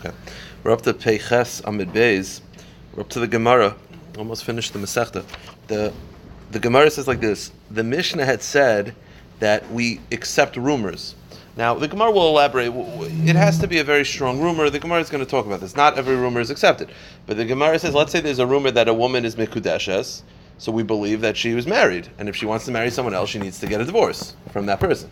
Okay. We're up to Peiches Amid Beis. We're up to the Gemara. Almost finished the Masechta. The the Gemara says like this: The Mishnah had said that we accept rumors. Now the Gemara will elaborate. It has to be a very strong rumor. The Gemara is going to talk about this. Not every rumor is accepted, but the Gemara says, let's say there's a rumor that a woman is mikudeshes, so we believe that she was married, and if she wants to marry someone else, she needs to get a divorce from that person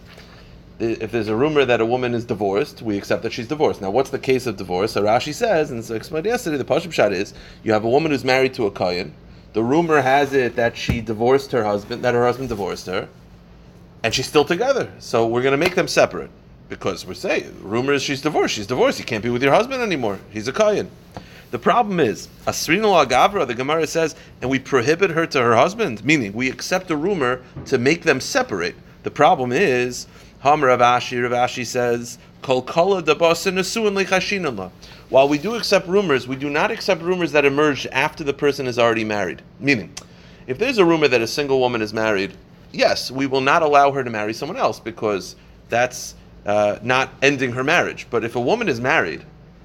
if there's a rumor that a woman is divorced, we accept that she's divorced. Now, what's the case of divorce? So Rashi says, and so explained yesterday, the Pashim Shad is you have a woman who's married to a Kayan. The rumor has it that she divorced her husband, that her husband divorced her, and she's still together. So we're going to make them separate because we're saying rumor is she's divorced. She's divorced. You can't be with your husband anymore. He's a Kayan. The problem is, Asrina Gavra, the Gemara says, and we prohibit her to her husband, meaning we accept a rumor to make them separate. The problem is, Ham Ravashi, Ravashi says. While we do accept rumors, we do not accept rumors that emerge after the person is already married. Meaning, if there's a rumor that a single woman is married, yes, we will not allow her to marry someone else because that's uh, not ending her marriage. But if a woman is married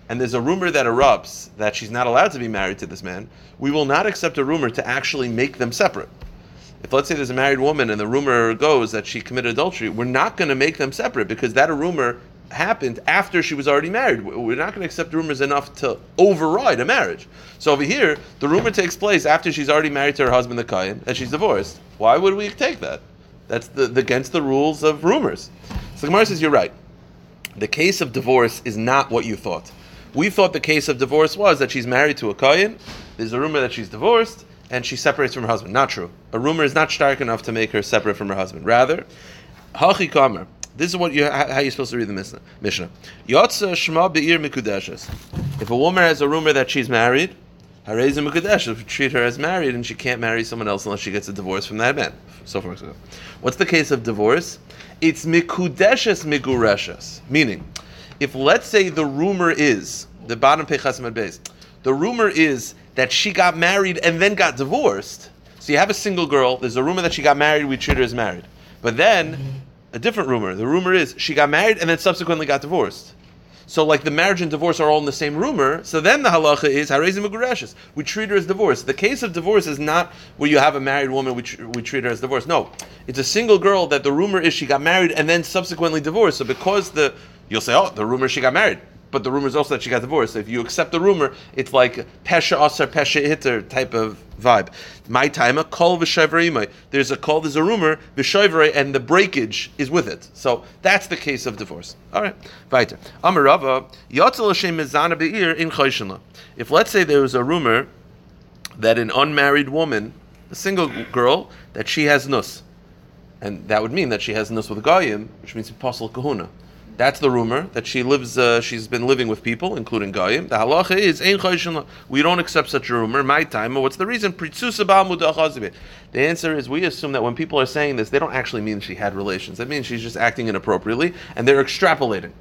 and there's a rumor that erupts that she's not allowed to be married to this man, we will not accept a rumor to actually make them separate if let's say there's a married woman and the rumor goes that she committed adultery, we're not going to make them separate because that rumor happened after she was already married. We're not going to accept rumors enough to override a marriage. So over here, the rumor takes place after she's already married to her husband, the Kayan, and she's divorced. Why would we take that? That's the, the, against the rules of rumors. So Gemara says, you're right. The case of divorce is not what you thought. We thought the case of divorce was that she's married to a Kayan, there's a rumor that she's divorced, and she separates from her husband. Not true. A rumor is not stark enough to make her separate from her husband. Rather, hachi kamer. This is what you how you're supposed to read the Mishnah. Yotza shma be'ir mikudeshes. If a woman has a rumor that she's married, harezim mikudeshes treat her as married, and she can't marry someone else unless she gets a divorce from that man. So far, so. What's the case of divorce? It's mikudeshes migureshes. Meaning, if let's say the rumor is the bottom pechasim base, the rumor is that she got married and then got divorced. So you have a single girl. There's a rumor that she got married. We treat her as married. But then a different rumor. The rumor is she got married and then subsequently got divorced. So like the marriage and divorce are all in the same rumor. So then the halacha is harezim ugureshes. We treat her as divorced. The case of divorce is not where you have a married woman. We, we treat her as divorce. No, it's a single girl that the rumor is she got married and then subsequently divorced. So because the you'll say, oh, the rumor she got married but the rumor is also that she got divorced. So if you accept the rumor, it's like pesha asar pesha hitter type of vibe. My time a call v'shavreimai. There's a call. There's a rumor v'shavrei, and the breakage is with it. So that's the case of divorce. All right, weiter. Amarava yotzel Hashem mezana beir in chayshinla. If let's say there was a rumor that an unmarried woman, a single girl, that she has nus. And that would mean that she has nus with goyim, which means apostle kahuna. That's the rumor that she lives. Uh, she's been living with people, including goyim. The halacha is We don't accept such a rumor. My time. What's the reason? The answer is we assume that when people are saying this, they don't actually mean she had relations. That means she's just acting inappropriately, and they're extrapolating.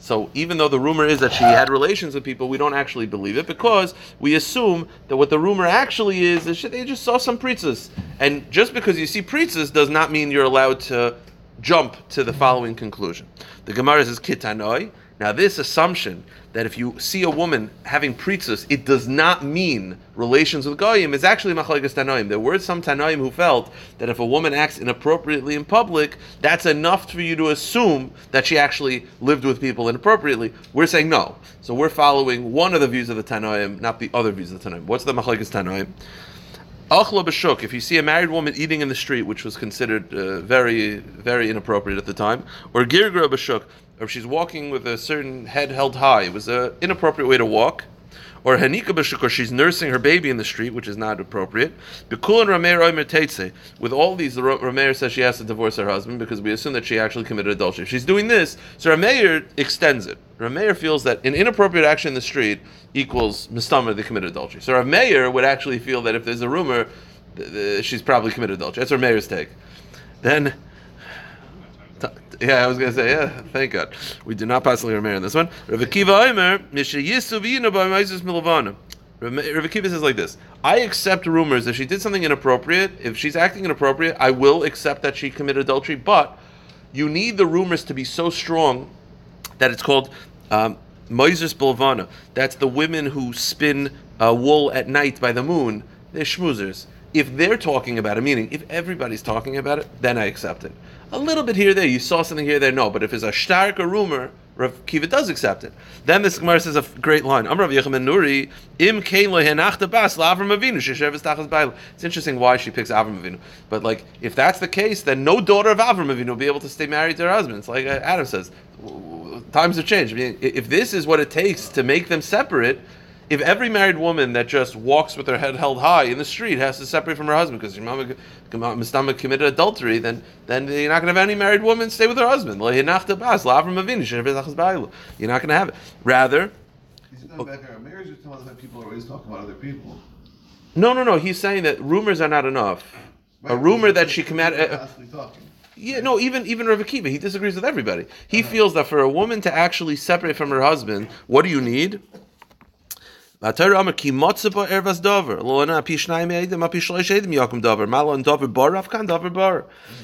So even though the rumor is that she had relations with people, we don't actually believe it because we assume that what the rumor actually is is that they just saw some pretzas. And just because you see pretzas does not mean you're allowed to jump to the following conclusion. The Gemara says kitanoi. Now, this assumption that if you see a woman having pretzos, it does not mean relations with goyim is actually machlekes tanoim. There were some tanoim who felt that if a woman acts inappropriately in public, that's enough for you to assume that she actually lived with people inappropriately. We're saying no. So we're following one of the views of the tanoim, not the other views of the tanoim. What's the machlekes tanoim? Achla b'shuk, if you see a married woman eating in the street, which was considered uh, very, very inappropriate at the time, or girgra b'shuk, or if she's walking with a certain head held high, it was an inappropriate way to walk, or hanika b'shuk, or she's nursing her baby in the street, which is not appropriate. B'kulin rameir oimer teitze. With all these, the Rameir says she has to divorce her husband because we assume that she actually committed adultery. She's doing this, so Rameir extends it. Rameir feels that an inappropriate action in the street equals mistama they committed adultery. So Rameir would actually feel that if there's a rumor, she's probably committed adultery. That's Rameir's take. Then yeah, I was to say, yeah, thank God. We do not possibly remain in this one. Rav Akiva Omer, Rav Akiva says like this I accept rumors. If she did something inappropriate, if she's acting inappropriate, I will accept that she committed adultery, but you need the rumors to be so strong that it's called um, Moises Bolvana, that's the women who spin uh, wool at night by the moon, they're schmoozers. If they're talking about it, meaning if everybody's talking about it, then I accept it. A little bit here, there, you saw something here, there, no. But if it's a stark or rumor, Rav Kiva does accept it. Then this Gemara says a great line. Amrav Yechim Nuri im bas bail. It's interesting why she picks Avram Avinu, but like if that's the case, then no daughter of Avram Avinu will be able to stay married to her husband. It's like uh, Adam says, times have changed. I mean, if this is what it takes to make them separate, if every married woman that just walks with her head held high in the street has to separate from her husband because your mama committed adultery, then then you're not going to have any married woman stay with her husband. You're not going to have it. Rather, okay. marriage, people are always talking about other people. No, no, no. He's saying that rumors are not enough. Right, a rumor that she committed. Uh, yeah, no, even even Rav Akiva, he disagrees with everybody. He uh-huh. feels that for a woman to actually separate from her husband, what do you need?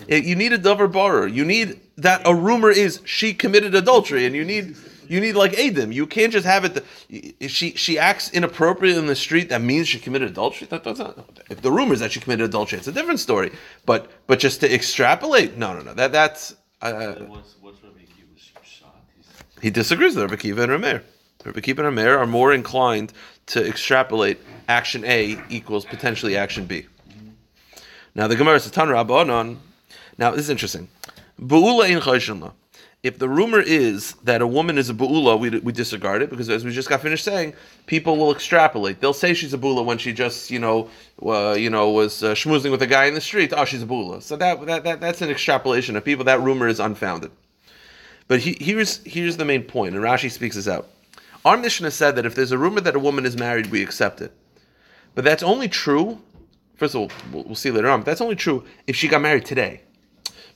You need a dover barer. You need that a rumor is she committed adultery, and you need you need like Adam. You can't just have it. If she she acts inappropriate in the street, that means she committed adultery. That doesn't. If the rumor is that she committed adultery, it's a different story. But but just to extrapolate, no, no, no. That that's. Uh, what's, what's he disagrees with Rabbi Kiva and Rameir. Rabbi and Rameir are more inclined to extrapolate action A equals potentially action B. Now the Gemara says Tan Rabbanon. Now this is interesting. Bu'ula in If the rumor is that a woman is a bu'ula, we, we disregard it because as we just got finished saying, people will extrapolate. They'll say she's a bu'ula when she just you know uh, you know was uh, schmoozing with a guy in the street. Oh, she's a bu'ula. So that, that, that that's an extrapolation of people. That rumor is unfounded. But he, here's here's the main point, and Rashi speaks this out. Our Mishnah said that if there's a rumor that a woman is married, we accept it. But that's only true. First of all, we'll, we'll see later on. But that's only true if she got married today.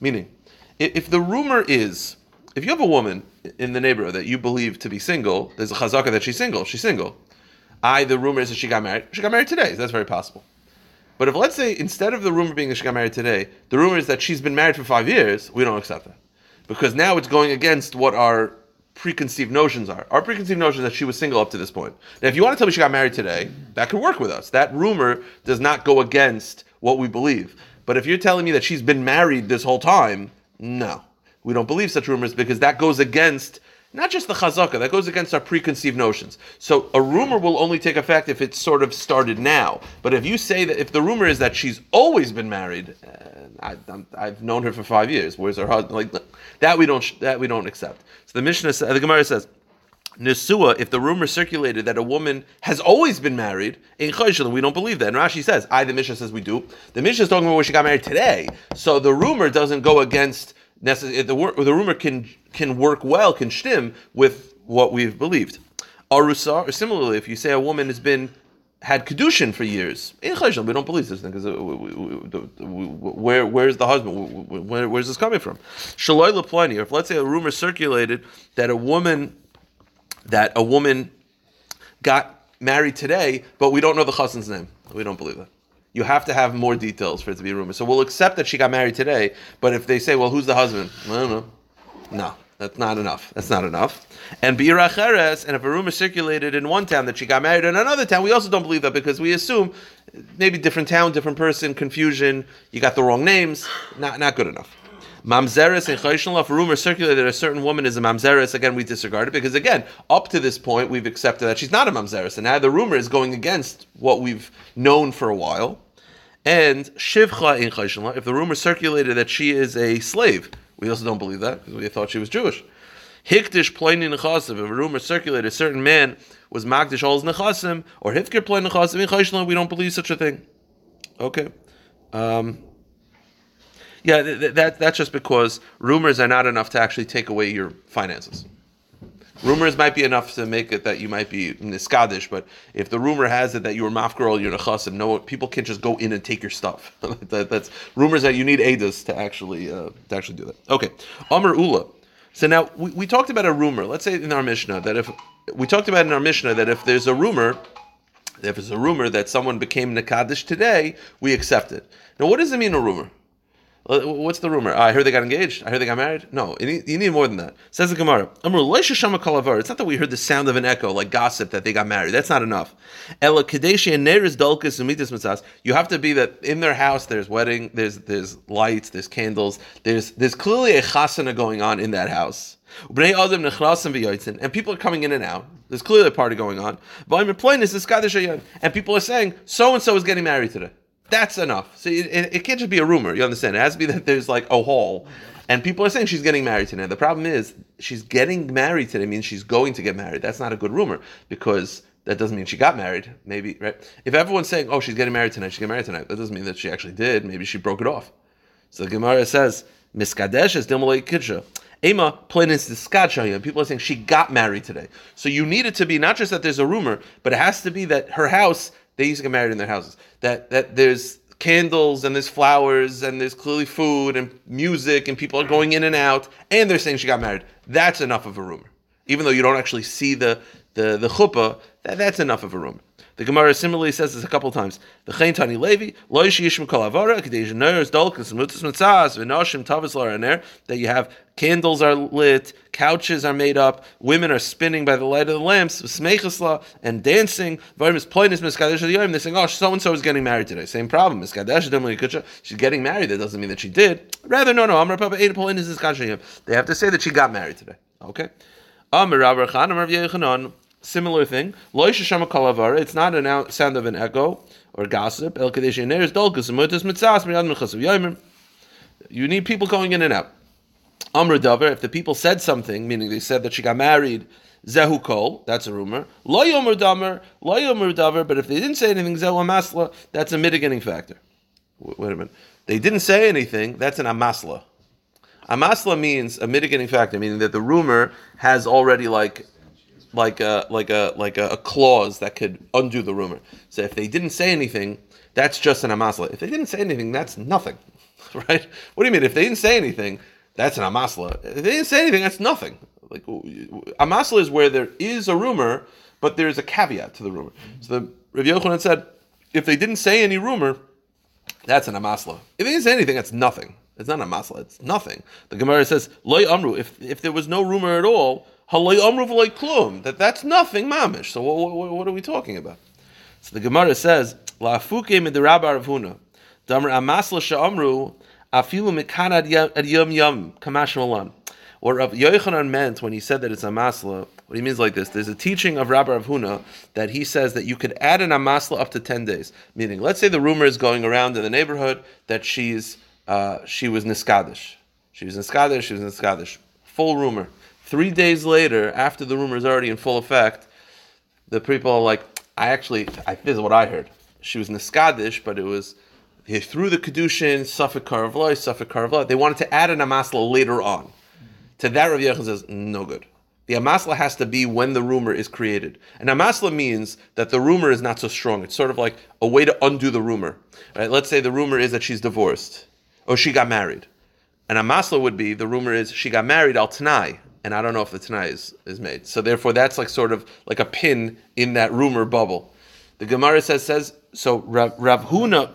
Meaning, if, if the rumor is, if you have a woman in the neighborhood that you believe to be single, there's a chazaka that she's single. She's single. I, the rumor is that she got married. She got married today. So that's very possible. But if let's say instead of the rumor being that she got married today, the rumor is that she's been married for five years, we don't accept that because now it's going against what our preconceived notions are. Our preconceived notion is that she was single up to this point. Now, if you want to tell me she got married today, that could work with us. That rumor does not go against what we believe. But if you're telling me that she's been married this whole time, no. We don't believe such rumors because that goes against not just the chazaka, that goes against our preconceived notions. So a rumor will only take effect if it's sort of started now. But if you say that, if the rumor is that she's always been married, uh, I, have known her for five years, where's her husband? Like that, we don't that we don't accept. So the Mishnah, the Gemara says. Nesua, if the rumor circulated that a woman has always been married, in we don't believe that. And Rashi says, I, the Mishnah says we do. The Mishnah is talking about where she got married today. So the rumor doesn't go against necessarily, the, the rumor can can work well, can stim with what we've believed. Arusa, or similarly, if you say a woman has been had kedushin for years, in Chayshon, we don't believe this thing because uh, where where's the husband? Where, where's this coming from? Shaloi leplani, if let's say a rumor circulated that a woman that a woman got married today, but we don't know the husband's name. We don't believe that. You have to have more details for it to be a rumor. So we'll accept that she got married today, but if they say, well, who's the husband? I don't know. No, that's not enough. That's not enough. And Biracheres, and if a rumor circulated in one town that she got married in another town, we also don't believe that because we assume maybe different town, different person, confusion, you got the wrong names, not, not good enough. Mamzeres and a rumor circulated that a certain woman is a Mamzeres, again, we disregard it because, again, up to this point, we've accepted that she's not a Mamzeres. And now the rumor is going against what we've known for a while. And Shivcha in if the rumor circulated that she is a slave, we also don't believe that because we thought she was Jewish. Hikdish ploini nechasim. If a rumor circulated, a certain man was magdish all his nechasim, or hifkir ploini nechasim in Chayshallah, we don't believe such a thing. Okay. Um, yeah, th- that, that's just because rumors are not enough to actually take away your finances. Rumors might be enough to make it that you might be niskadish, but if the rumor has it that you were mafgirl, you're nechasim, no people can't just go in and take your stuff. that, that's rumors that you need adas to actually uh, to actually do that. Okay, Amr Ula. So now we, we talked about a rumor. Let's say in our Mishnah that if we talked about in our Mishnah that if there's a rumor, if it's a rumor that someone became nekadish today, we accept it. Now, what does it mean a rumor? Uh, What's the rumor? I heard they got engaged. I heard they got married. No, you need, you need more than that. Says the Gemara. It's not that we heard the sound of an echo, like gossip, that they got married. That's not enough. You have to be that in their house. There's wedding. There's there's lights. There's candles. There's there's clearly a chasana going on in that house. And people are coming in and out. There's clearly a party going on. And people are saying so and so is getting married today. That's enough. So it, it, it can't just be a rumor. You understand? It has to be that there's like a hall, and people are saying she's getting married today. The problem is she's getting married today means she's going to get married. That's not a good rumor because that doesn't mean she got married. Maybe right? If everyone's saying, "Oh, she's getting married tonight," she's getting married tonight. That doesn't mean that she actually did. Maybe she broke it off. So the Gemara says, "Miskadesh is dimolei kidsha." Ema plain is diskachaya. People are saying she got married today. So you need it to be not just that there's a rumor, but it has to be that her house they used to get married in their houses. That that there's candles and there's flowers and there's clearly food and music and people are going in and out and they're saying she got married. That's enough of a rumor. Even though you don't actually see the the the chuppah, that, that's enough of a rumor. The Gemara similarly says this a couple of times. The Chain Tani Levi, Lo Yishim Kol Avara, Kadesh Ners Dolkas Mutas Mitzas V'Noshim Tavis Laraner. That you have candles are lit, couches are made up, women are spinning by the light of the lamps, and dancing. They're saying, oh, so and so is getting married today. Same problem. She's getting married. That doesn't mean that she did. Rather, no, no. They have to say that she got married today. Okay. Similar thing. It's not a sound of an echo or gossip. You need people going in and out. Amr Davar, if the people said something, meaning they said that she got married, Zehu Kol, that's a rumor. Lo Yomer Damer, Lo Yomer Davar, but if they didn't say anything, Zehu Amasla, that's a mitigating factor. Wait a minute. They didn't say anything, that's an Amasla. Amasla means a mitigating factor, meaning that the rumor has already like like a like a like a, a clause that could undo the rumor. So if they didn't say anything, that's just an amasla. If they didn't say anything, that's nothing, right? What do you mean? If they didn't say anything, that's an amasla. If they didn't say anything, that's nothing. Like amasla is where there is a rumor, but there is a caveat to the rumor. Mm-hmm. So the Rav Yochanan said, if they didn't say any rumor, that's an amasla. If they didn't say anything, that's nothing. It's not a masla. It's nothing. The Gemara says loy amru. If if there was no rumor at all, halay amru v'loy klum. That that's nothing mamish. So what, what, what are we talking about? So the Gemara says la fuke midirabba Rav Huna. Damar amasla sha'amru afilu mikan ad yom yom kamash malan. What Rav Yochanan meant when he said that it's a masla, what he means like this: there's a teaching of Rabbi Rav Huna that he says that you could add an amasla up to ten days. Meaning, let's say the rumor is going around in the neighborhood that she's uh, she was niskadish, she was niskadish, she was niskadish. Full rumor. Three days later, after the rumor is already in full effect, the people are like, I actually, I, this is what I heard. She was niskadish, but it was he threw the kedushin, Suffolk Karavloy, Suffolk Karavloy. They wanted to add an amasla later on. To that, Rav Yechon says, no good. The amasla has to be when the rumor is created. And amasla means that the rumor is not so strong. It's sort of like a way to undo the rumor. Right? Let's say the rumor is that she's divorced or she got married. And amasla would be the rumor is she got married al tanai, and I don't know if the tanai is, is made. So therefore, that's like sort of like a pin in that rumor bubble. The Gemara says says so. Rav, Rav Huna.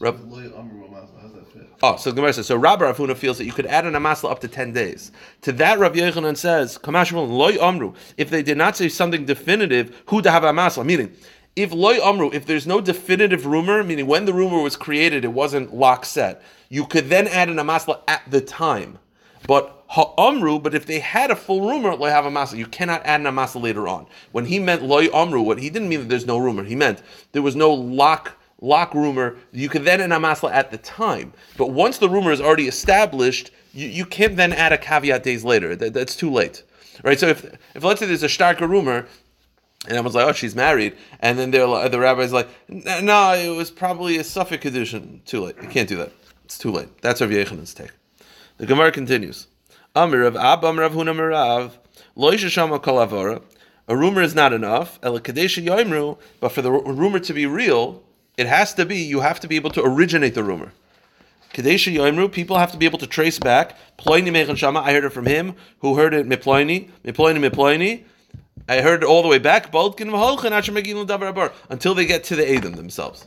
Rav, Loy amru amasla. How's that fit? Oh, so Gemara says, so Rabbi Rav Huna feels that you could add an amasla up to 10 days. To that, Rav Yochanan says, loy amru, if they did not say something definitive, who to have amasla, meaning, if loy amru, if there's no definitive rumor, meaning when the rumor was created, it wasn't lock set, you could then add an amasla at the time. But ha'amru, but if they had a full rumor, loy have a masla. You cannot add an amasla later on. When he meant loy amru, what he didn't mean that there's no rumor. He meant there was no lock lock rumor. You can then a masla at the time. But once the rumor is already established, you, you can't then add a caveat days later. That, that's too late. Right? So if if let's say there's a starker rumor, and everyone's like, "Oh, she's married," and then like, the rabbi's like, "No, it was probably a suffix condition." Too late. You can't do that. It's too late. That's Rav Yochanan's take. The Gemara continues. Amir of Ab Amir of Huna Merav Lo Yishashama Avora. A rumor is not enough. El Kadesha Yoimru, but for the rumor to be real, it has to be. You have to be able to originate the rumor. Kadesha Yoimru, people have to be able to trace back. Ploini Mechan Shama, I heard it from him. Who heard it? Miploini, Miploini, Miploini. I heard it all the way back. Until they get to the Edom themselves.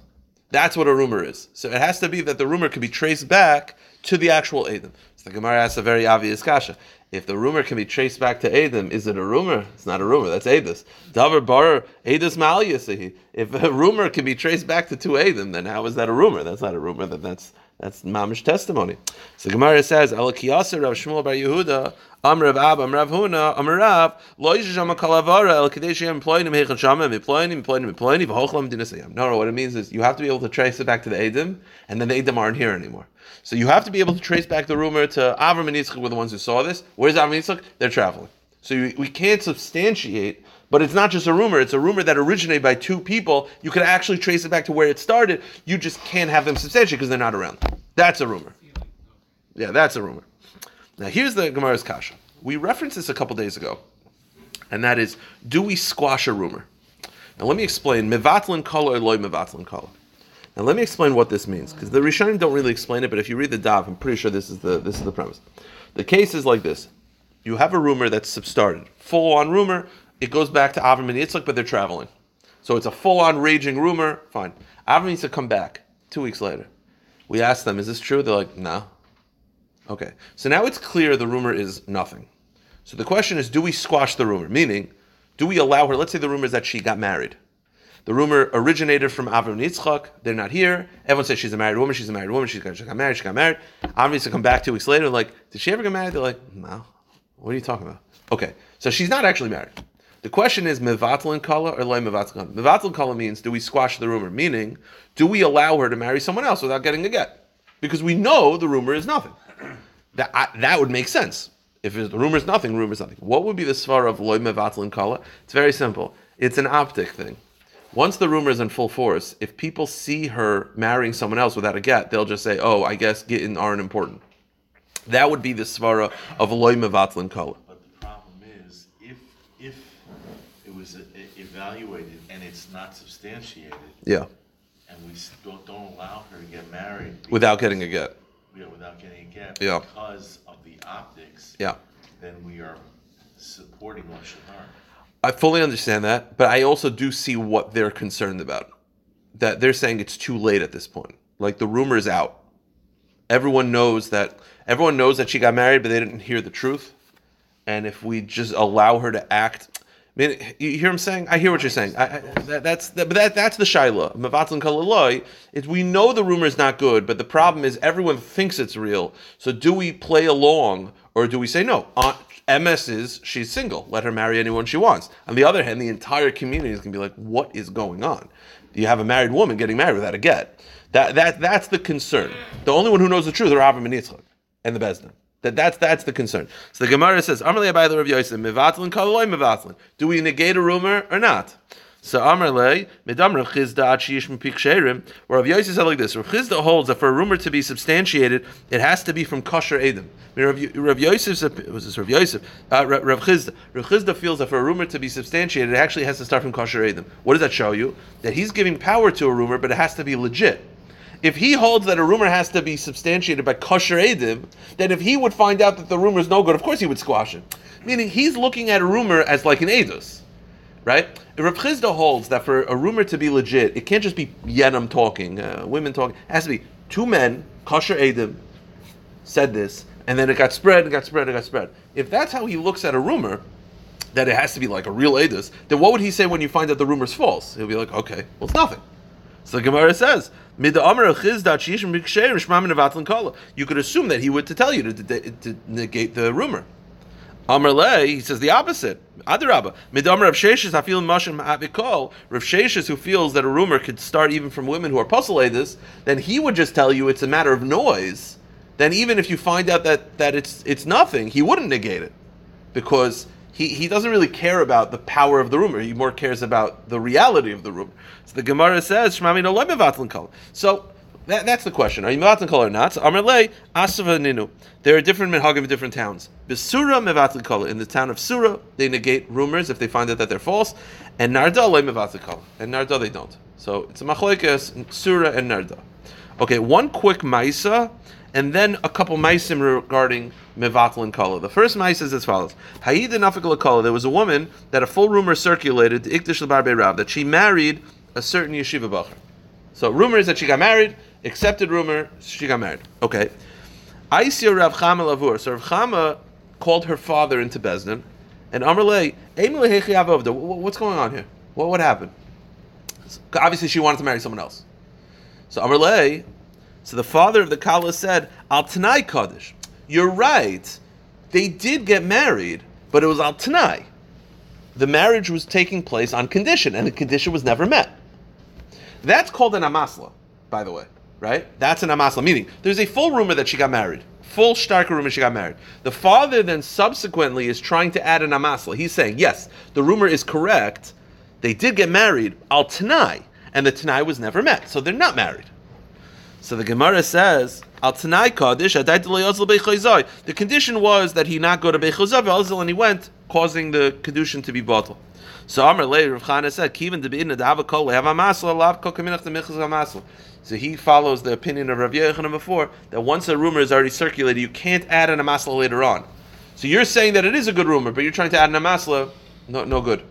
That's what a rumor is. So it has to be that the rumor can be traced back to the actual Adam. So the Gemara asks a very obvious kasha. If the rumor can be traced back to Adam, is it a rumor? It's not a rumor. That's Adis. Davar bar Adis. If a rumor can be traced back to two Adam, then how is that a rumor? That's not a rumor. That that's that's mamish testimony. So Gemara says, Alakiyasa Rav Shmuel Bar Yehuda, Amr Abba, Amr Rav Huna, Amr Rav, Lo Yisham Kalavara, El Kadesh Yem Ploinim Hechan Shama, Miploinim, Miploinim, Miploinim, V'Hochlam Dinasayam. No, no, what it means is you have to be able to trace it back to the Adam, and then the Adam aren't here anymore. So you have to be able to trace back the rumor to Avram and Yitzchak were the ones who saw this. Where's Avram and Yitzchak? They're traveling. So we can't substantiate, but it's not just a rumor. It's a rumor that originated by two people. You can actually trace it back to where it started. You just can't have them substantiate because they're not around. That's a rumor. Yeah, that's a rumor. Now here's the Gemara's kasha. We referenced this a couple days ago, and that is, do we squash a rumor? Now let me explain. Mevatlin kala or loy mevatlin kala. Now let me explain what this means, because the Rishonim don't really explain it, but if you read the Daf, I'm pretty sure this is the this is the premise. The case is like this: you have a rumor that's started, full on rumor. It goes back to Avram and Yitzchak, but they're traveling, so it's a full on raging rumor. Fine. Avram needs to come back two weeks later. We ask them, "Is this true?" They're like, "No." Okay, so now it's clear the rumor is nothing. So the question is, do we squash the rumor? Meaning, do we allow her? Let's say the rumor is that she got married. The rumor originated from Avram and Yitzchak. They're not here. Everyone says she's a married woman. She's a married woman. She got, she got married. She got married. Avram needs to come back two weeks later. Like, did she ever get married? They're like, no. What are you talking about? Okay, so she's not actually married. The question is mevatlin kala or loy mevatlin kala. Mevatlin kala means do we squash the rumor? Meaning, do we allow her to marry someone else without getting a get? Because we know the rumor is nothing. That I, that would make sense. If the rumor is nothing, rumor is nothing. What would be the svar of loy mevatlin kala? It's very simple. It's an optic thing. Once the rumor is in full force, if people see her marrying someone else without a get, they'll just say, "Oh, I guess getting aren't important." That would be the svara of loy mevatlin kala. But the problem is, if, if it was e- evaluated and it's not substantiated, Yeah, and we s- don't, don't allow her to get married. without getting a get. Yeah, without getting a get. Yeah. Because of the optics. Yeah. Then we are supporting Lashon Hara. I fully understand that, but I also do see what they're concerned about. That they're saying it's too late at this point. Like the rumor is out. Everyone knows that everyone knows that she got married, but they didn't hear the truth. And if we just allow her to act, I mean, you hear what I'm saying? I hear what you're saying. I, I, that, that's that, that, that's the shaila. Kalaloi we know the rumor is not good, but the problem is everyone thinks it's real. So do we play along or do we say no? Aunt MS is she's single. Let her marry anyone she wants. On the other hand, the entire community is gonna be like, what is going on? You have a married woman getting married without a get. That that that's the concern. The only one who knows the truth are Avraham and Yitzchak and the Bezdin. That that's that's the concern. So the Gemara says, "Amarle Abayla Rav Yosef mevatlin kaloi mevatlin." Do we negate a rumor or not? So Amarle medam Rav Chisda achiyish mipik sherim. Where Rav Yosef said like this: Rav Chisda holds that for a rumor to be substantiated, it has to be from kosher edim. I mean, Rav, Rav Yosef's was this Rav Yosef? Uh, Rav Chisda. Rav Chisda feels that for a rumor to be substantiated, it actually has to start from kosher edim. What does that show you? That he's giving power to a rumor, but it has to be legit. If he holds that a rumor has to be substantiated by kosher edim, then if he would find out that the rumor is no good, of course he would squash it. Meaning he's looking at a rumor as like an edus, right? If Rav Chisda holds that for a rumor to be legit, it can't just be yenim talking, uh, women talking. It has to be two men, kosher edim, said this, and then it got spread, it got spread, it got spread. If that's how he looks at a rumor, that it has to be like a real edus, then what would he say when you find out the rumor's false? He'll be like, okay, well it's nothing. So the Gemara says, "Mid the Amar Chisda Shishim B'Ksher Shmam You could assume that he would to tell you to, to, to negate the rumor. Amar Le, he says the opposite. Adarabba, Mid Amar Rav Sheshes feel Mashim Abikol. Rav Sheshes, who feels that a rumor could start even from women who are this, then he would just tell you it's a matter of noise. Then even if you find out that that it's it's nothing, he wouldn't negate it because he, he doesn't really care about the power of the rumor. He more cares about the reality of the rumor. So the Gemara says, Shmami no mevatlin kol. So that, that's the question. Are you mevatlin kol or not? So Amar le asava ninu. There are different minhagim in different towns. Besura mevatlin kol. In the town of Sura, they negate rumors if they find out that they're false. And Narda le mevatlin kol. And Narda they don't. So it's a machlekes Sura and Narda. Okay, one quick maisa, and then a couple maisim regarding mevatel and kala. The first maisa is as follows: Haida nafikal kala. There was a woman that a full rumor circulated, ikdish lebarbe rab, that she married a certain yeshiva bacher. So rumor is that she got married. Accepted rumor, she got married. Okay. Aisir Rav Chama Lavur. So Rav Chama called her father into Bezdin, and Amrle, what's going on here? What what happened? Obviously, she wanted to marry someone else. So Amrle, so the father of the Kala said, Al Tanai Kaddish. You're right. They did get married, but it was Al Tanai. The marriage was taking place on condition, and the condition was never met. That's called an amasla, by the way, right? That's an amasla, meaning there's a full rumor that she got married. Full starker rumor she got married. The father then subsequently is trying to add an amasla. He's saying, yes, the rumor is correct. They did get married, al tanai, and the tanai was never met, so they're not married. So the Gemara says, Al Kaddish, The condition was that he not go to Beichozav, and he went, causing the Kedushin to be bottled. So Amr later, Rav Chana said, "Kiven debin the kol have a masla lav kol kaminach the michas. So he follows the opinion of Rav Yochanan before that once a rumor is already circulated, you can't add an amasla later on. So you're saying that it is a good rumor, but you're trying to add an amasla, no, no good.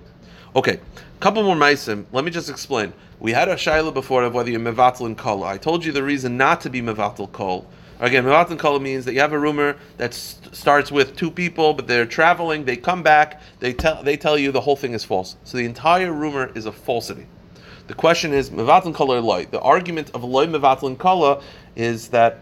Okay, couple more meisim. Let me just explain. We had a shaila before of whether you're mevatel and kol. I told you the reason not to be mevatel kol Again, Mevatan Kala means that you have a rumor that st- starts with two people, but they're traveling, they come back, they tell they tell you the whole thing is false. So the entire rumor is a falsity. The question is Mevatan Kala or loy. The argument of loy Mevatan Kala is that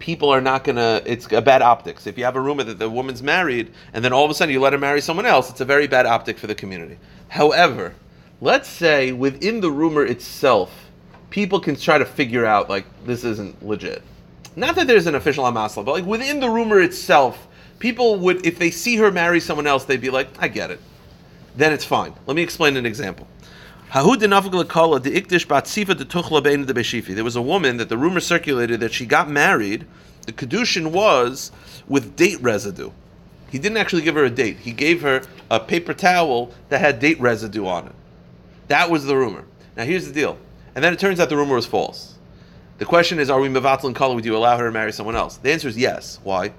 people are not gonna it's a bad optics. If you have a rumor that the woman's married and then all of a sudden you let her marry someone else, it's a very bad optic for the community. However, let's say within the rumor itself, people can try to figure out like this isn't legit not that there's an official amasla, but like within the rumor itself, people would, if they see her marry someone else, they'd be like, I get it. Then it's fine. Let me explain an example. There was a woman that the rumor circulated that she got married. The kedushin was with date residue. He didn't actually give her a date. He gave her a paper towel that had date residue on it. That was the rumor. Now here's the deal. And then it turns out the rumor was false. The question is, are we mevatel and kala? Would you allow her to marry someone else? The answer is yes. Why?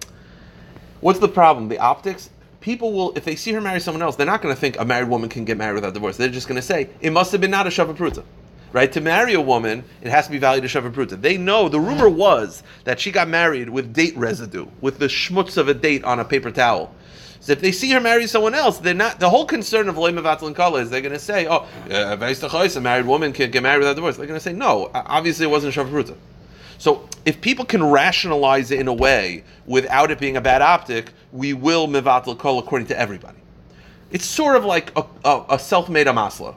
What's the problem? The optics. People will, if they see her marry someone else, they're not going to think a married woman can get married without divorce. They're just going to say it must have been not a shavapruta, right? To marry a woman, it has to be valued as shavapruta. They know the rumor was that she got married with date residue, with the schmutz of a date on a paper towel. So if they see her marry someone else, they're not. The whole concern of loy and kala is they're going to say, "Oh, a married woman can get married without divorce." They're going to say, "No, obviously it wasn't shavruta." So if people can rationalize it in a way without it being a bad optic, we will mevatel kol according to everybody. It's sort of like a, a, a self-made amasla.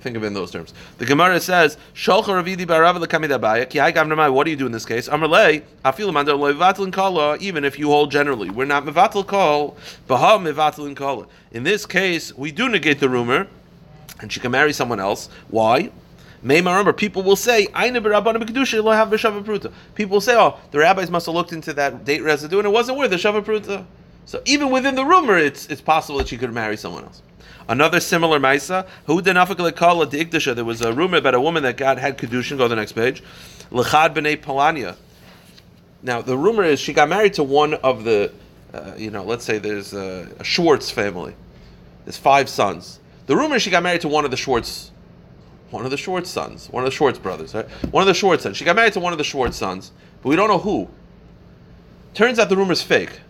Think of it in those terms. The Gemara says, "Sholcha Ravidi barav lekamidabaya ki gavnamai." What do you do in this case? Amrlei afilu mandar levatel kala. Even if you hold generally, we're not mevatel kol. Baha mevatel kala. In this case, we do negate the rumor, and she can marry someone else. Why? May I remember, people will say. People will say, oh, the rabbis must have looked into that date residue and it wasn't worth the Shavapruta. So even within the rumor, it's, it's possible that she could marry someone else. Another similar Maisa, there was a rumor about a woman that God had Kedushin, go to the next page. Lechad b'nei Palania. Now, the rumor is she got married to one of the, uh, you know, let's say there's a, a, Schwartz family. There's five sons. The rumor is she got married to one of the Schwartz, one of the Schwartz sons, one of the Schwartz brothers, right? One of the Schwartz sons. She got married to one of the Schwartz sons, but we don't know who. Turns out the rumor's fake.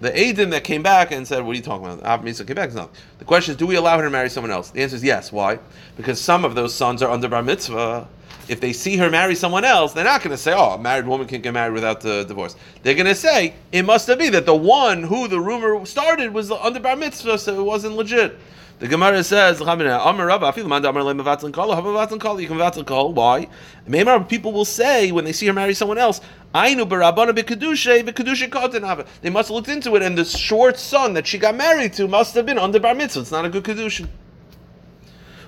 The Adim that came back and said, "What are you talking about?" Av came back. The question is, do we allow her to marry someone else? The answer is yes. Why? Because some of those sons are under bar mitzvah. If they see her marry someone else, they're not going to say, "Oh, a married woman can get married without the divorce." They're going to say, "It must have been that the one who the rumor started was under bar mitzvah, so it wasn't legit." The Gemara says, Why? People will say when they see her marry someone else, they must have looked into it, and the short son that she got married to must have been under bar mitzvah. It's not a good kedusha.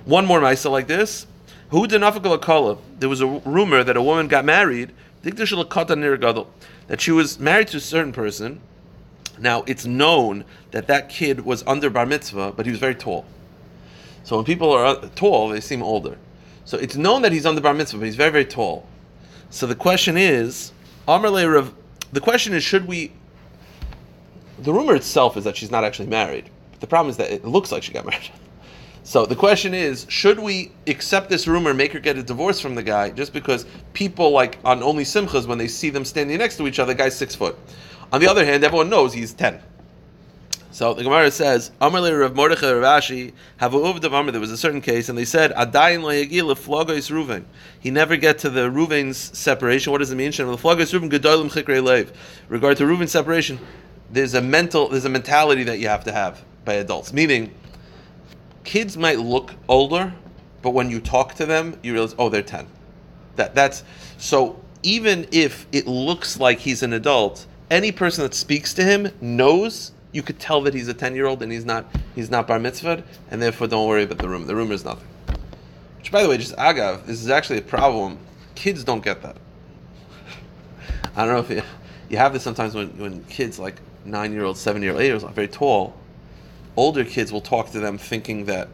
One more ma'isa like this. There was a rumor that a woman got married. That she was married to a certain person now, it's known that that kid was under bar mitzvah, but he was very tall. So when people are uh, tall, they seem older. So it's known that he's under bar mitzvah, but he's very, very tall. So the question is, Rav, the question is, should we? The rumor itself is that she's not actually married. But the problem is that it looks like she got married. So the question is, should we accept this rumor, make her get a divorce from the guy, just because people like on only simchas when they see them standing next to each other, the guy's six foot. On the other hand, everyone knows he's ten. So the Gemara says, Amarle Rav Mordechai Rav Ashi have a uvdav Amar. There was a certain case, and they said, Adayin loyagil flogos Ruven. He never get to the Ruven's separation. What does it mean? Shem flogos Ruven gedolim chikrei lev. Regard to Ruven's separation, there's a mental, there's a mentality that you have to have by adults. Meaning, kids might look older, but when you talk to them, you realize, oh, they're ten. That that's so. Even if it looks like he's an adult, any person that speaks to him knows you could tell that he's a ten year old and he's not he's not bar mitzvah, and therefore don't worry about the room. The room is nothing. Which, by the way, just agav, this is actually a problem. Kids don't get that. I don't know if you, you have this sometimes when, when kids like nine year olds, seven year olds, are very tall. Older kids will talk to them thinking that,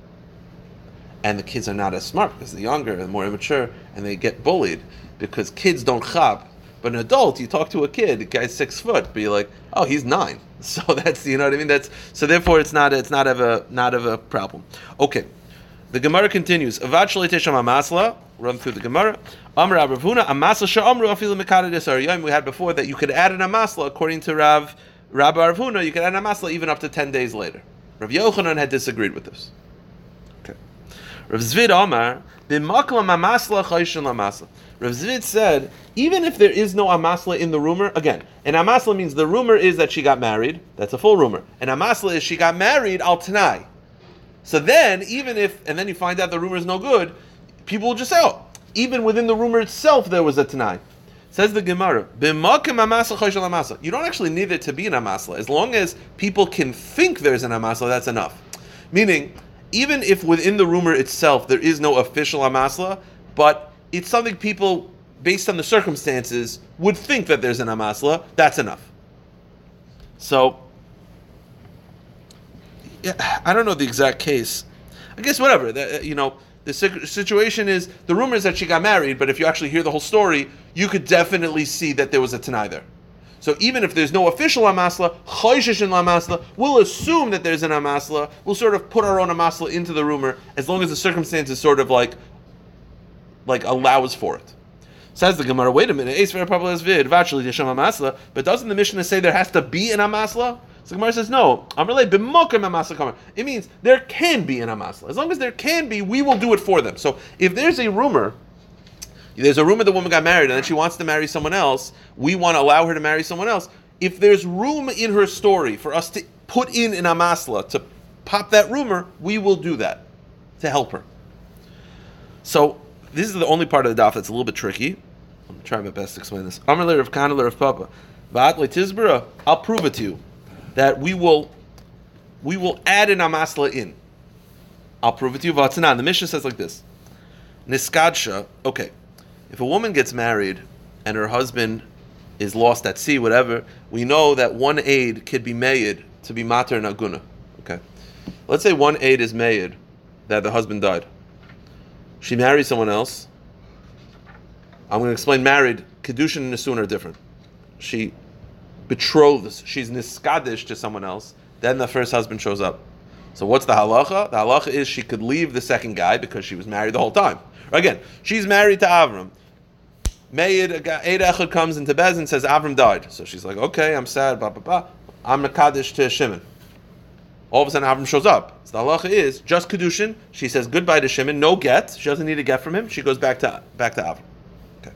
and the kids are not as smart because they're younger and more immature, and they get bullied because kids don't chop. But an adult, you talk to a kid, the guy's six foot, but you're like, oh, he's nine. So that's you know what I mean. That's so therefore it's not it's not of a not of a problem. Okay, the Gemara continues. Tesham amasla. Run through the Gemara. Amr Abravuna amasla sha'amru afilu ariyim. We had before that you could add an amasla according to Rav Rabbi Arvuna. You could add an amasla even up to ten days later. Rav Yochanan had disagreed with this. Rav Zvid amasla. Rav Zvid said, even if there is no amasla in the rumor, again, an amasla means the rumor is that she got married. That's a full rumor. An amasla is she got married al tanai. So then, even if, and then you find out the rumor is no good, people will just say, oh, even within the rumor itself, there was a tanai. Says the Gemara, you don't actually need it to be an amasla. As long as people can think there's an amasla, that's enough. Meaning, even if within the rumor itself there is no official amasla, but it's something people, based on the circumstances, would think that there's an amasla. That's enough. So, yeah, I don't know the exact case. I guess whatever. The, you know, the situation is the rumor is that she got married, but if you actually hear the whole story, you could definitely see that there was a tanai there. So even if there's no official amasla, choishish in amasla, we'll assume that there's an amasla. We'll sort of put our own amasla into the rumor as long as the circumstances sort of like like allows for it. Says the Gemara, wait a minute, amasla. but doesn't the Mishnah say there has to be an amasla? So Gemara says, no, it means there can be an amasla. As long as there can be, we will do it for them. So if there's a rumor, there's a rumor the woman got married and then she wants to marry someone else, we want to allow her to marry someone else. If there's room in her story for us to put in an amasla, to pop that rumor, we will do that to help her. So this is the only part of the daf that's a little bit tricky. I'm trying my best to explain this. Amarler of Kanaler of Papa. Tizbara, I'll prove it to you that we will we will add an amasla in. I'll prove it to you. Vatsanan. The mission says like this. Niskadsha, okay. If a woman gets married and her husband is lost at sea, whatever, we know that one aid could be made to be mater and aguna. Okay. Let's say one aid is made that the husband died. She marries someone else. I'm going to explain married. Kedushin and Nisun are different. She betroths, she's niskadish to someone else, then the first husband shows up. So what's the halacha? The halacha is she could leave the second guy because she was married the whole time. Again, she's married to Avram. Meir Eid Echad comes into Bez and says Avram died. So she's like, okay, I'm sad, blah blah blah. I'm Makadish to Shimon. All of a sudden, Avram shows up. So the halacha is just kedushin. She says goodbye to Shimon, no get. She doesn't need a get from him. She goes back to back to Avram. Okay.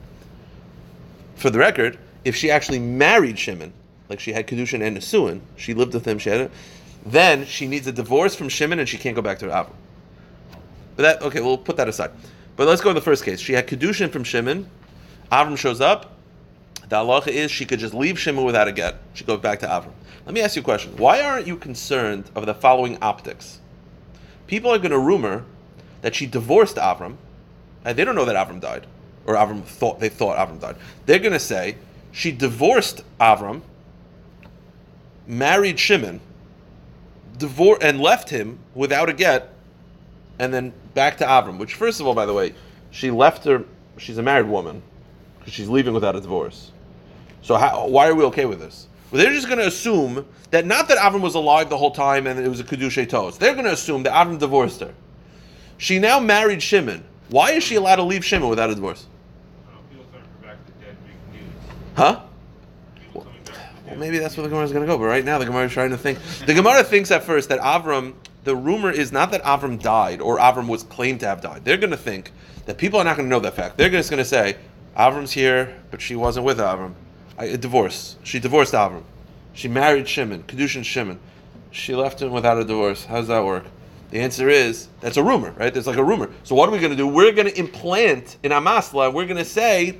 For the record, if she actually married Shimon, like she had kedushin and nesuin, she lived with him. She had it. Then she needs a divorce from Shimon, and she can't go back to Avram. But that okay, we'll put that aside. But let's go to the first case. She had kedushin from Shimon. Avram shows up. The halacha is she could just leave Shimon without a get. She goes back to Avram. Let me ask you a question. Why aren't you concerned of the following optics? People are going to rumor that she divorced Avram, and they don't know that Avram died, or Avram thought they thought Avram died. They're going to say she divorced Avram, married Shimon, divor- and left him without a get, and then back to Avram. Which, first of all, by the way, she left her. She's a married woman because she's leaving without a divorce. So how, why are we okay with this? Well, they're just going to assume that not that Avram was alive the whole time and it was a kedushay toes. They're going to assume that Avram divorced her. She now married Shimon. Why is she allowed to leave Shimon without a divorce? Uh. Huh? Well, maybe that's where the Gemara is going to go. But right now, the Gemara is trying to think. The Gemara thinks at first that Avram. The rumor is not that Avram died or Avram was claimed to have died. They're going to think that people are not going to know that fact. They're just going to say Avram's here, but she wasn't with Avram. I, a divorce. She divorced Avram. She married Shimon, Kedushin Shimon. She left him without a divorce. How does that work? The answer is that's a rumor, right? There's like a rumor. So what are we going to do? We're going to implant in Amasla. We're going to say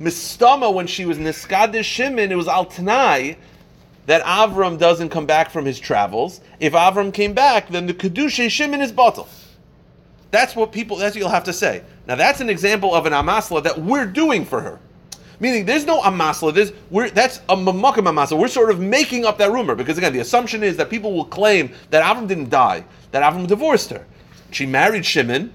Mistama when she was Niskadish Shimon, it was Al Tanai that Avram doesn't come back from his travels. If Avram came back, then the Kedusha Shimon is batal. That's what people. That's what you'll have to say. Now that's an example of an amasla that we're doing for her. Meaning, there's no amasla. There's we're that's a mamakam amasla. We're sort of making up that rumor because again, the assumption is that people will claim that Avram didn't die, that Avram divorced her. She married Shimon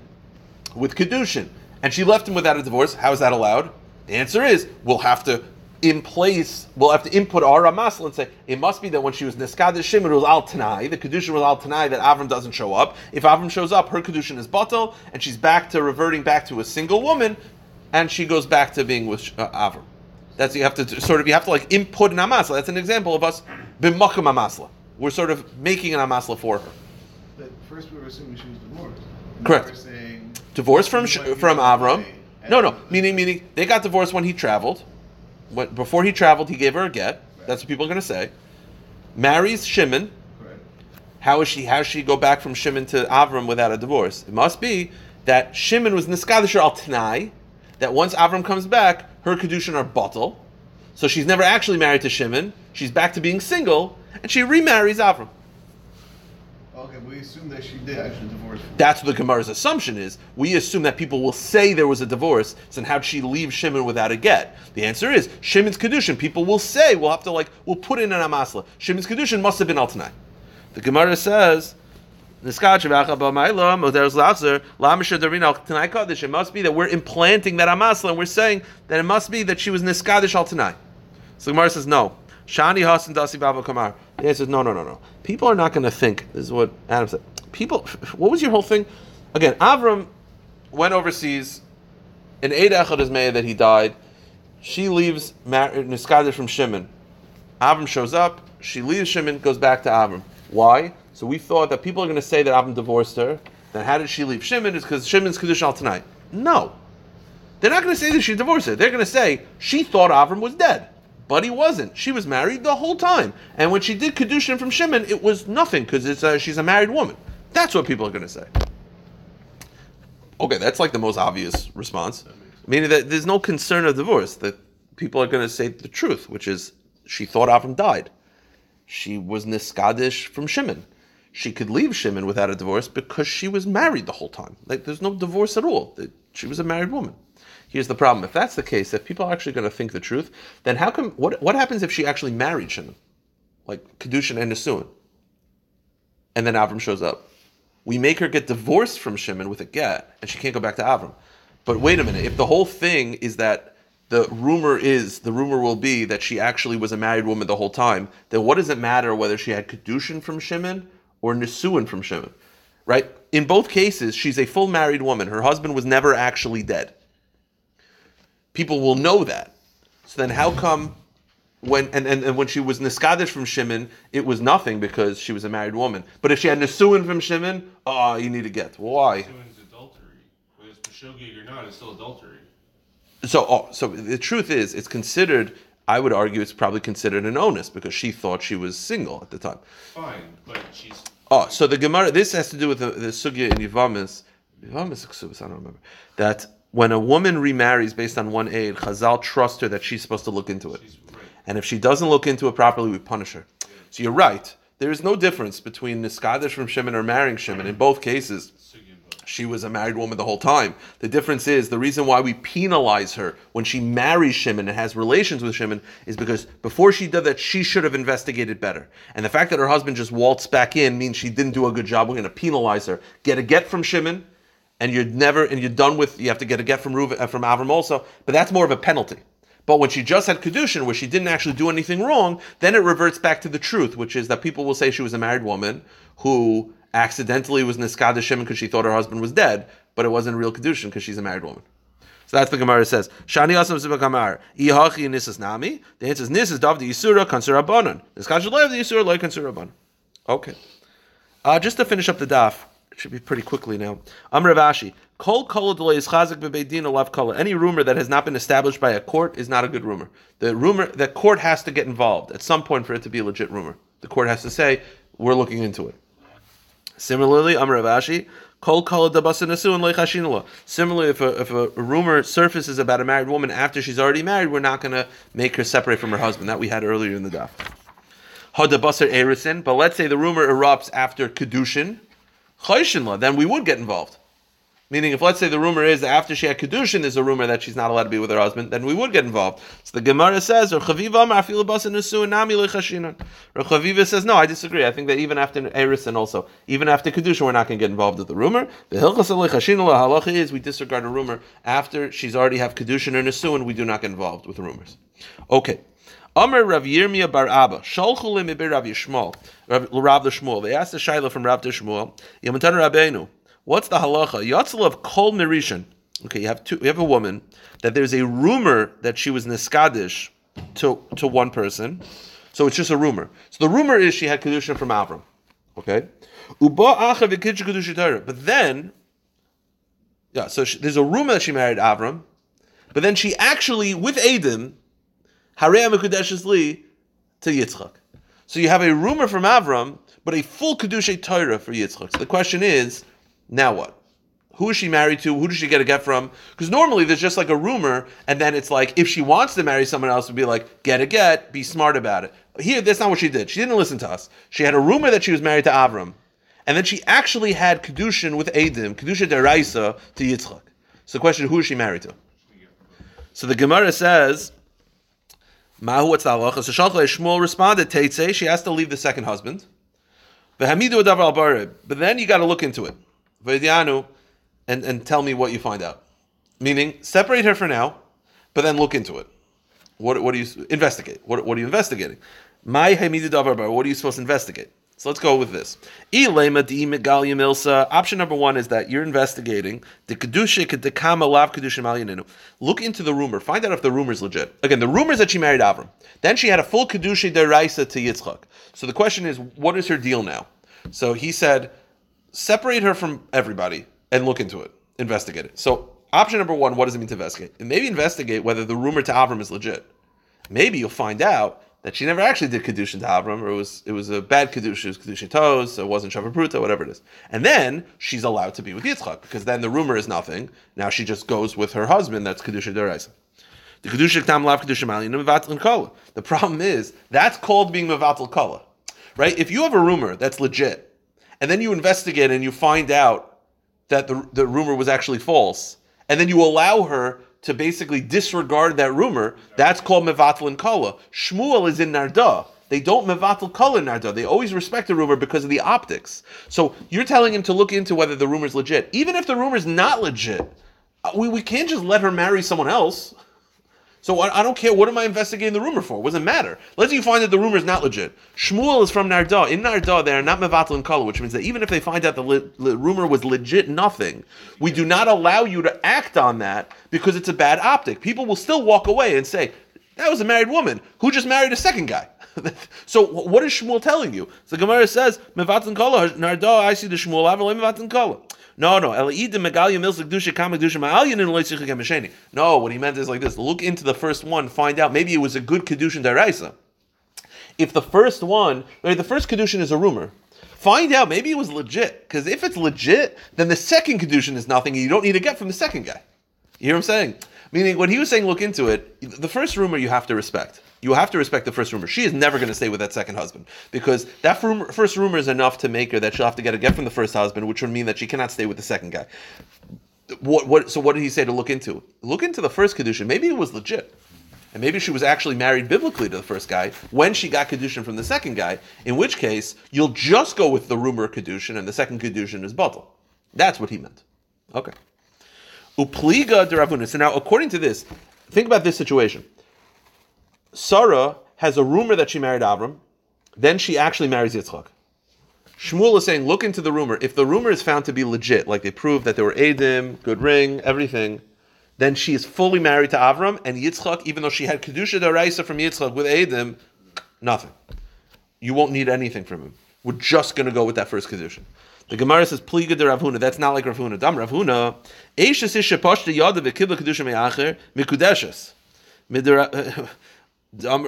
with kedushin, and she left him without a divorce. How is that allowed? The answer is we'll have to in place. We'll have to input our amasla and say it must be that when she was niskadish Shimon, it was al tanai. The kedushin was al tanai that Avram doesn't show up. If Avram shows up, her kedushin is batal, and she's back to reverting back to a single woman, and she goes back to being with uh, Avram. That's you have to sort of you have to like input an amasla. That's an example of us b'makam amasla. We're sort of making an amasla for her. But first we were assuming she was divorced. Correct. saying Divorced from she Sh- might be from Avram. No, no. Meaning, meaning they got divorced when he traveled. When, before he traveled, he gave her a get. That's what people are going to say. Marries Shimon. How is she? How does she go back from Shimon to Avram without a divorce? It must be that Shimon was niskadisher al tanai. That once Avram comes back, her kedushin are batal. So she's never actually married to Shimon. She's back to being single, and she remarries Avram. We assume that she did actually divorce. That's what the Gemara's assumption is. We assume that people will say there was a divorce, so how'd she leave Shimon without a get? The answer is Shimon's Kedushin. People will say, we'll have to like, we'll put in an Amasla. Shimon's Kedushin must have been Altanai. The Gemara says, it must be that we're implanting that Amasla and we're saying that it must be that she was Niskadish Altanai. So the Gemara says, no. Shani Hasan Dasi Baba Kamar. The answer is no, no, no, no. People are not going to think. This is what Adam said. People, what was your whole thing? Again, Avram went overseas. In Eid Echad is made that he died. She leaves Mar- from Shimon. Avram shows up. She leaves Shimon, goes back to Avram. Why? So we thought that people are going to say that Avram divorced her. Then how did she leave Shimon? Is because Shimon's Kaddish al tonight. No. They're not going to say that she divorced her. They're going to say she thought Avram was dead, but he wasn't. She was married the whole time, and when she did kedushin from Shimon, it was nothing because it's uh, she's a married woman. That's what people are going to say. Okay, that's like the most obvious response. Meaning that there's no concern of divorce. That people are going to say the truth, which is she thought Avram died. She was niskadish from Shimon. She could leave Shimon without a divorce because she was married the whole time. Like there's no divorce at all. She was a married woman. Here's the problem: if that's the case, if people are actually going to think the truth, then how come? What what happens if she actually married Shimon, like kedushin and nisuin, and then Avram shows up? We make her get divorced from Shimon with a get, and she can't go back to Avram. But wait a minute: if the whole thing is that the rumor is the rumor will be that she actually was a married woman the whole time, then what does it matter whether she had kedushin from Shimon or nisuin from Shimon? Right? In both cases, she's a full married woman. Her husband was never actually dead. People will know that. So then, how come when and, and, and when she was niskadish from Shimon, it was nothing because she was a married woman. But if she had nisuin from Shimon, oh, you need to get why? Doing's adultery. Whether it's Pashogig or not, it's still adultery. So, oh, so the truth is, it's considered. I would argue it's probably considered an onus because she thought she was single at the time. Fine, but she's Oh, so the Gemara. This has to do with the, the sugya in Yivamis. Yivamis, I don't remember. That when a woman remarries based on one aid, Chazal trust her that she's supposed to look into it. And if she doesn't look into it properly, we punish her. So you're right. There is no difference between Niskadish from Shimon or marrying Shimon. In both cases, she was a married woman the whole time. The difference is the reason why we penalize her when she marries Shimon and has relations with Shimon is because before she did that, she should have investigated better. And the fact that her husband just waltzed back in means she didn't do a good job. We're going to penalize her. Get a get from Shimon, and you're never and you're done with. You have to get a get from Ruven, uh, from Avram also, but that's more of a penalty. But when she just had kedushin, where she didn't actually do anything wrong, then it reverts back to the truth, which is that people will say she was a married woman who accidentally was niskadishim because she thought her husband was dead, but it wasn't real kedushin because she's a married woman. So that's the Gemara says. Shani asam ziba kamar. Ihachi nisas nami. The answer is nisas dav the yisura kansur abanon. Niskadishim lev the yisura loy kansur abanon. Okay. Uh, just to finish up the daf, should be pretty quickly now. Amr Rav Ashi. Kol kol is chazik bebeidin alav kol. Any rumor that has not been established by a court is not a good rumor. The rumor, the court has to get involved at some point for it to be a legit rumor. The court has to say, we're looking into it. Similarly, Amr Rav Ashi. Kol kol and. Similarly, if a, if a rumor surfaces about a married woman after she's already married, we're not going to make her separate from her husband. That we had earlier in the daf. Erisin. But let's say the rumor erupts after kedushin, chayshinla. Then we would get involved. Meaning, if let's say the rumor is that after she had kedushin, there's a rumor that she's not allowed to be with her husband, then we would get involved. So the Gemara says, or Chaviva says, no, I disagree. I think that even after erisin, also even after kedushin, we're not going to get involved with the rumor. The halacha is we disregard a rumor after she's already have kedushin or nesuin. We do not get involved with the rumors. Okay. Amr Rav Yirmiyah Bar Abba, Shalchu Limibir Rav Yishmael, Rav the. They asked the Shaila from Rav the Yamatan Rabbeinu, what's the halacha? Yatzel of Kol Mirishan. Okay, you have two. You have a woman that there's a rumor that she was niskadish to to one person, so it's just a rumor. So the rumor is she had kedusha from Avram. Okay, Uba acha kedusha Torah. But then, yeah, so she, there's a rumor that she married Avram, but then she actually with Adam Harei Mekudeshes to Yitzchak. So you have a rumor from Avram, but a full Kedusha Torah for Yitzchak. So the question is, now what? Who is she married to? Who does she get a get from? Because normally there's just like a rumor, and then it's like if she wants to marry someone else, would be like get a get, be smart about it. Here, that's not what she did. She didn't listen to us. She had a rumor that she was married to Avram, and then she actually had kedushin with edim, kedusha deraisa to Yitzchak. So the question: Who is she married to? So the Gemara says Mahu, what's the halacha? So Shalcha Shmuel responded, Teitze, she has to leave the second husband. But then you got to look into it. And, and tell me what you find out. Meaning, separate her for now, but then look into it. What, what do you investigate? What, what are you investigating? My hamidu davar. What are you supposed to investigate? So let's go with this. Option number one is that you're investigating the kedusha lav kedusha Look into the rumor. Find out if the rumor is legit. Again, the rumor is that she married Avram. Then she had a full kedusha deraisa to Yitzchak. So the question is, what is her deal now? So he said, separate her from everybody and look into it, investigate it. So option number one, what does it mean to investigate? And maybe investigate whether the rumor to Avram is legit. Maybe you'll find out that she never actually did kedushin to Avram, or it was it was a bad kedushin, it was kedushin toes, so it wasn't shavapruta, whatever it is. And then she's allowed to be with Yitzchak because then the rumor is nothing. Now she just goes with her husband. That's kedushin deraisa. The kedushin tam lav kedushin kala. The problem is that's called being mevatel kala, right? If you have a rumor that's legit, and then you investigate and you find out that the the rumor was actually false, and then you allow her to basically disregard that rumor, that's called mevatel and kala. Shmuel is in narda. They don't mevatel kala narda. They always respect the rumor because of the optics. So you're telling him to look into whether the rumor is legit, even if the rumor is not legit. uh, We, we can't just let her marry someone else. So I, I don't care. What am I investigating the rumor for? What does it matter? Let's you find that the rumor is not legit. Shmuel is from Narda. In Narda, they are not mevatel and kala, which means that even if they find out the le- le- rumor was legit nothing, we do not allow you to act on that because it's a bad optic. People will still walk away and say, that was a married woman who just married a second guy. so what is Shmuel telling you? So Gemara says, mevatel and kala, Narda, I see the Shmuel, avalei mevatel and kala. No, no. No, what he meant is like this. Look into the first one, find out. Maybe it was a good kedushin deraisa. If the first one, right, the first kedushin is a rumor, find out. Maybe it was legit. Because if it's legit, then the second kedushin is nothing, and you don't need to get from the second guy. You hear what I'm saying? Meaning, when he was saying look into it, the first rumor you have to respect. You have to respect the first rumor. She is never going to stay with that second husband because that rumor, first rumor is enough to make her that she'll have to get a get from the first husband, which would mean that she cannot stay with the second guy. What? What? So what did he say to look into? Look into the first kedushin. Maybe it was legit, and maybe she was actually married biblically to the first guy when she got kedushin from the second guy. In which case, you'll just go with the rumor kedushin, and the second kedushin is batal. That's what he meant. Okay. Upliga deravuna. So now, according to this, think about this situation. Sarah has a rumor that she married Avram, then she actually marries Yitzchak. Shmuel is saying, look into the rumor. If the rumor is found to be legit, like they prove that there were edim, good ring, everything, then she is fully married to Avram, and Yitzchak, even though she had Kedusha Daraisa from Yitzchak with edim, nothing. You won't need anything from him. We're just going to go with that first Kedusha. The Gemara says, Pliga de Rav Huna. That's not like Rav Huna. Dam Rav Huna, Eishes isha pashta yada v'kibla Kedusha me'acher, mikudeshes. Rav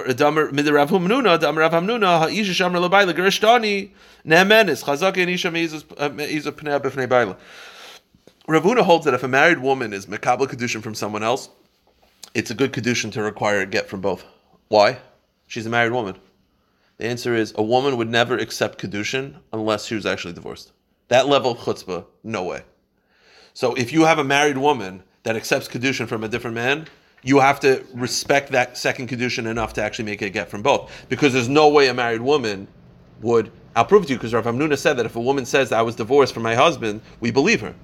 Huna uh, holds that if a married woman is Mekabel Kedushin from someone else, it's a good Kedushin to require a get from both. Why? She's a married woman. The answer is a woman would never accept Kedushin unless she was actually divorced. That level of chutzpah, no way. So if you have a married woman that accepts Kedushin from a different man, you have to respect that second Kedushin enough to actually make a get from both. Because there's no way a married woman would. I'll prove to you because Rav Hamnuna said that if a woman says that I was divorced from my husband, we believe her.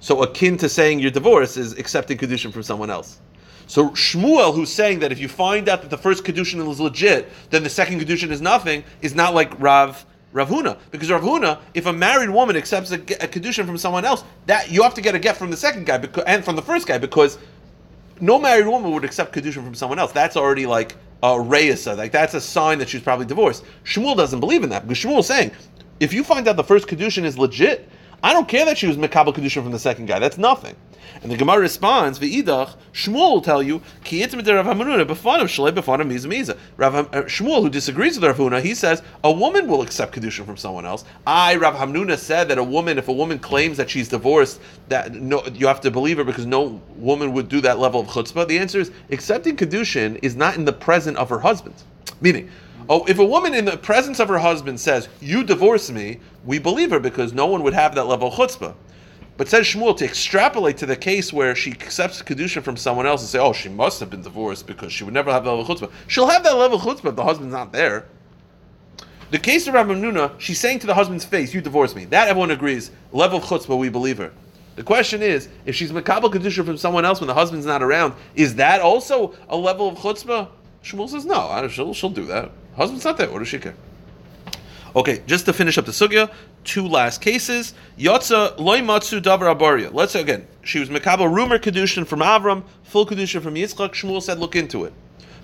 So akin to saying you're divorced is accepting Kedushin from someone else. So Shmuel, who's saying that if you find out that the first Kedushin is legit, then the second Kedushin is nothing, is not like Rav Rav Huna. Because Rav Huna, if a married woman accepts a, a Kedushin from someone else, that you have to get a get from the second guy because, and from the first guy because no married woman would accept kedusha from someone else. That's already like a reisa, like that's a sign that she's probably divorced. Shmuel doesn't believe in that because Shmuel is saying, if you find out the first kedushin is legit, I don't care that she was mekabel kedusha from the second guy. That's nothing. And the Gemara responds, "V'idach Shmuel will tell you ki Rav Hamnuna b'fanav shalei b'fanav miza miza." Rav uh, Shmuel, who disagrees with Rav Huna, he says a woman will accept kedusha from someone else. I Rav Hamnuna said that a woman, if a woman claims that she's divorced, that no, you have to believe her because no woman would do that level of chutzpah. The answer is accepting kedushin is not in the present of her husband, meaning. Oh, if a woman in the presence of her husband says, You divorce me, we believe her because no one would have that level of chutzpah. But says Shmuel to extrapolate to the case where she accepts kedusha from someone else and say, "Oh, she must have been divorced because she would never have that level of chutzpah." She'll have that level of chutzpah if the husband's not there. The case of Rav Hamnuna, she's saying to the husband's face, "You divorce me." That everyone agrees. Level of chutzpah, we believe her. The question is, if she's makabel kedusha from someone else when the husband's not around, is that also a level of chutzpah? Shmuel says, "No, she'll she'll do that. Husband's not there. What does she care?" Okay, just to finish up the sugya, two last cases. Yotza loy matzu davar abaria. Let's say again, she was mekabel rumor kedushin from Avram, full kedushin from Yitzchak. Shmuel said, look into it.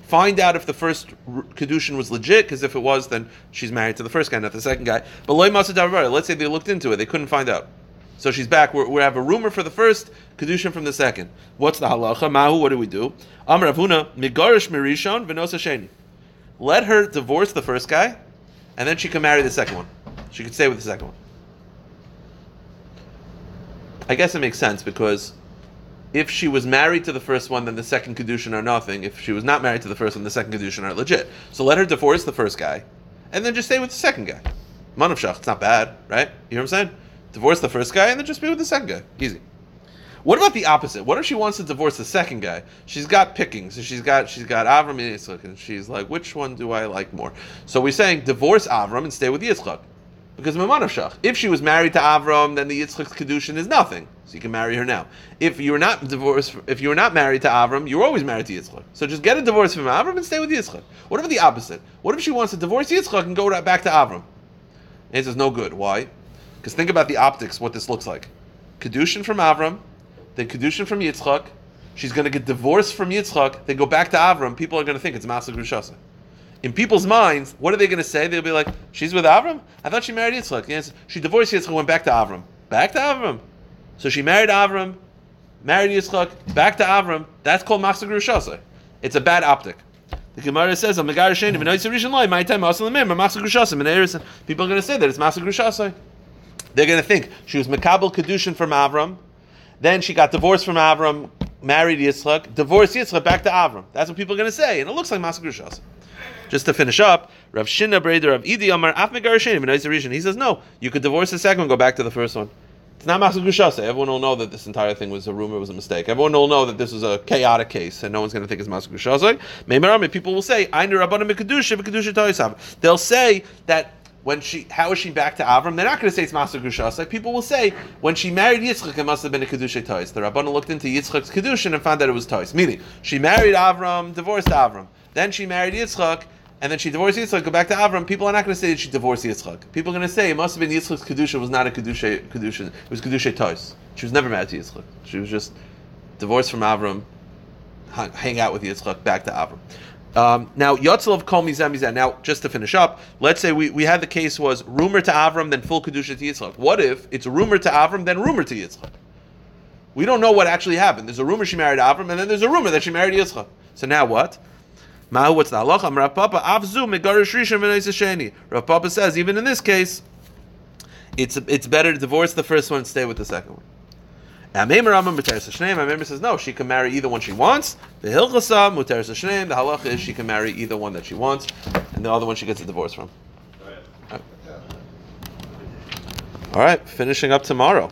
Find out if the first kedushin was legit, because if it was, then she's married to the first guy, not the second guy. But loy matzu davar. Let's say they looked into it, they couldn't find out. So she's back. We're, we have a rumor for the first, kedushin from the second. What's the halacha? Mahu. What do we do? Amr Avuna migarish mirishon v'nosa sheni. Let her divorce the first guy and then she can marry the second one. She could stay with the second one. I guess it makes sense because if she was married to the first one, then the second kedushin are nothing. If she was not married to the first one, the second kedushin are legit. So let her divorce the first guy, and then just stay with the second guy. Manavshach, it's not bad, right? You know what I'm saying? Divorce the first guy and then just be with the second guy. Easy. What about the opposite? What if she wants to divorce the second guy? She's got pickings. So she's got she's got Avram and Yitzchak, and she's like, which one do I like more? So we're saying divorce Avram and stay with Yitzchak. Because Shach. If she was married to Avram, then the Yitzchak's kedushin is nothing. So you can marry her now. If you were not divorced, if you were not married to Avram, you were always married to Yitzchak. So just get a divorce from Avram and stay with Yitzchak. What about the opposite? What if she wants to divorce Yitzchak and go back to Avram? And says no good. Why? Because think about the optics. What this looks like. Kedushin from Avram, then Kedushin from Yitzchak. She's going to get divorced from Yitzchak. They go back to Avram. People are going to think it's Masa Grushasa. In people's minds, what are they going to say? They'll be like, "She's with Avram. I thought she married Yitzchak." Yes, she divorced Yitzchak, went back to Avram. Back to Avram. So she married Avram, married Yitzchak, back to Avram. That's called Masa Grushasa. It's a bad optic. The Gemara says, "I'm Megar Sheni v'noyis rishon loy my time also lemim Masa Grushasa." People are going to say that it's Masa Grushasa. They're going to think she was Mekabel Kedushin from Avram then she got divorced from Avram, married Yitzchak, divorced Yitzchak, back to Avram. That's what people are going to say, and it looks like Masagrushas. Just to finish up, Rav Shinna Breder of Idi Amar Af He says no, you could divorce the second one, go back to the first one. It's not Masagrushasa. Everyone will know that this entire thing was a rumor, was a mistake. Everyone will know that this was a chaotic case, and no one's going to think it's Masagrushasa. People will say, They'll say that when she, how is she back to Avram? They're not going to say it's Master Like People will say when she married Yitzchak, it must have been a kedusha tois. The Rabbana looked into Yitzchak's kedusha and found that it was tois. Meaning, she married Avram, divorced Avram. Then she married Yitzchak, and then she divorced Yitzchak, go back to Avram, people are not going to say that she divorced Yitzchak. People are going to say it must have been Yitzchak's Kedusha was not a Kedusha, Kedusha it was Kedusha Tois. She was never married to Yitzchak. She was just divorced from Avram, hang out with Yitzchak, back to Avram. Um, now, Yotzel of Kol Mizan Mizan. Now, just to finish up, let's say we, we had the case was rumor to Avram, then full Kedusha to Yitzchak. What if it's rumor to Avram, then rumor to Yitzchak? We don't know what actually happened. There's a rumor she married Avram, and then there's a rumor that she married Yitzchak. So now what? Mahu, what's the halacha? Rav Papa, avzu megarish rishon. Rav Papa says, even in this case, it's it's better to divorce the first one and stay with the second one. Ameimer Rambam muteres hashneim. Ameimer says no, she can marry either one she wants. The hilchasa muteres hashneim. The halacha is she can marry either one that she wants, and the other one she gets a divorce from. All right, finishing up tomorrow.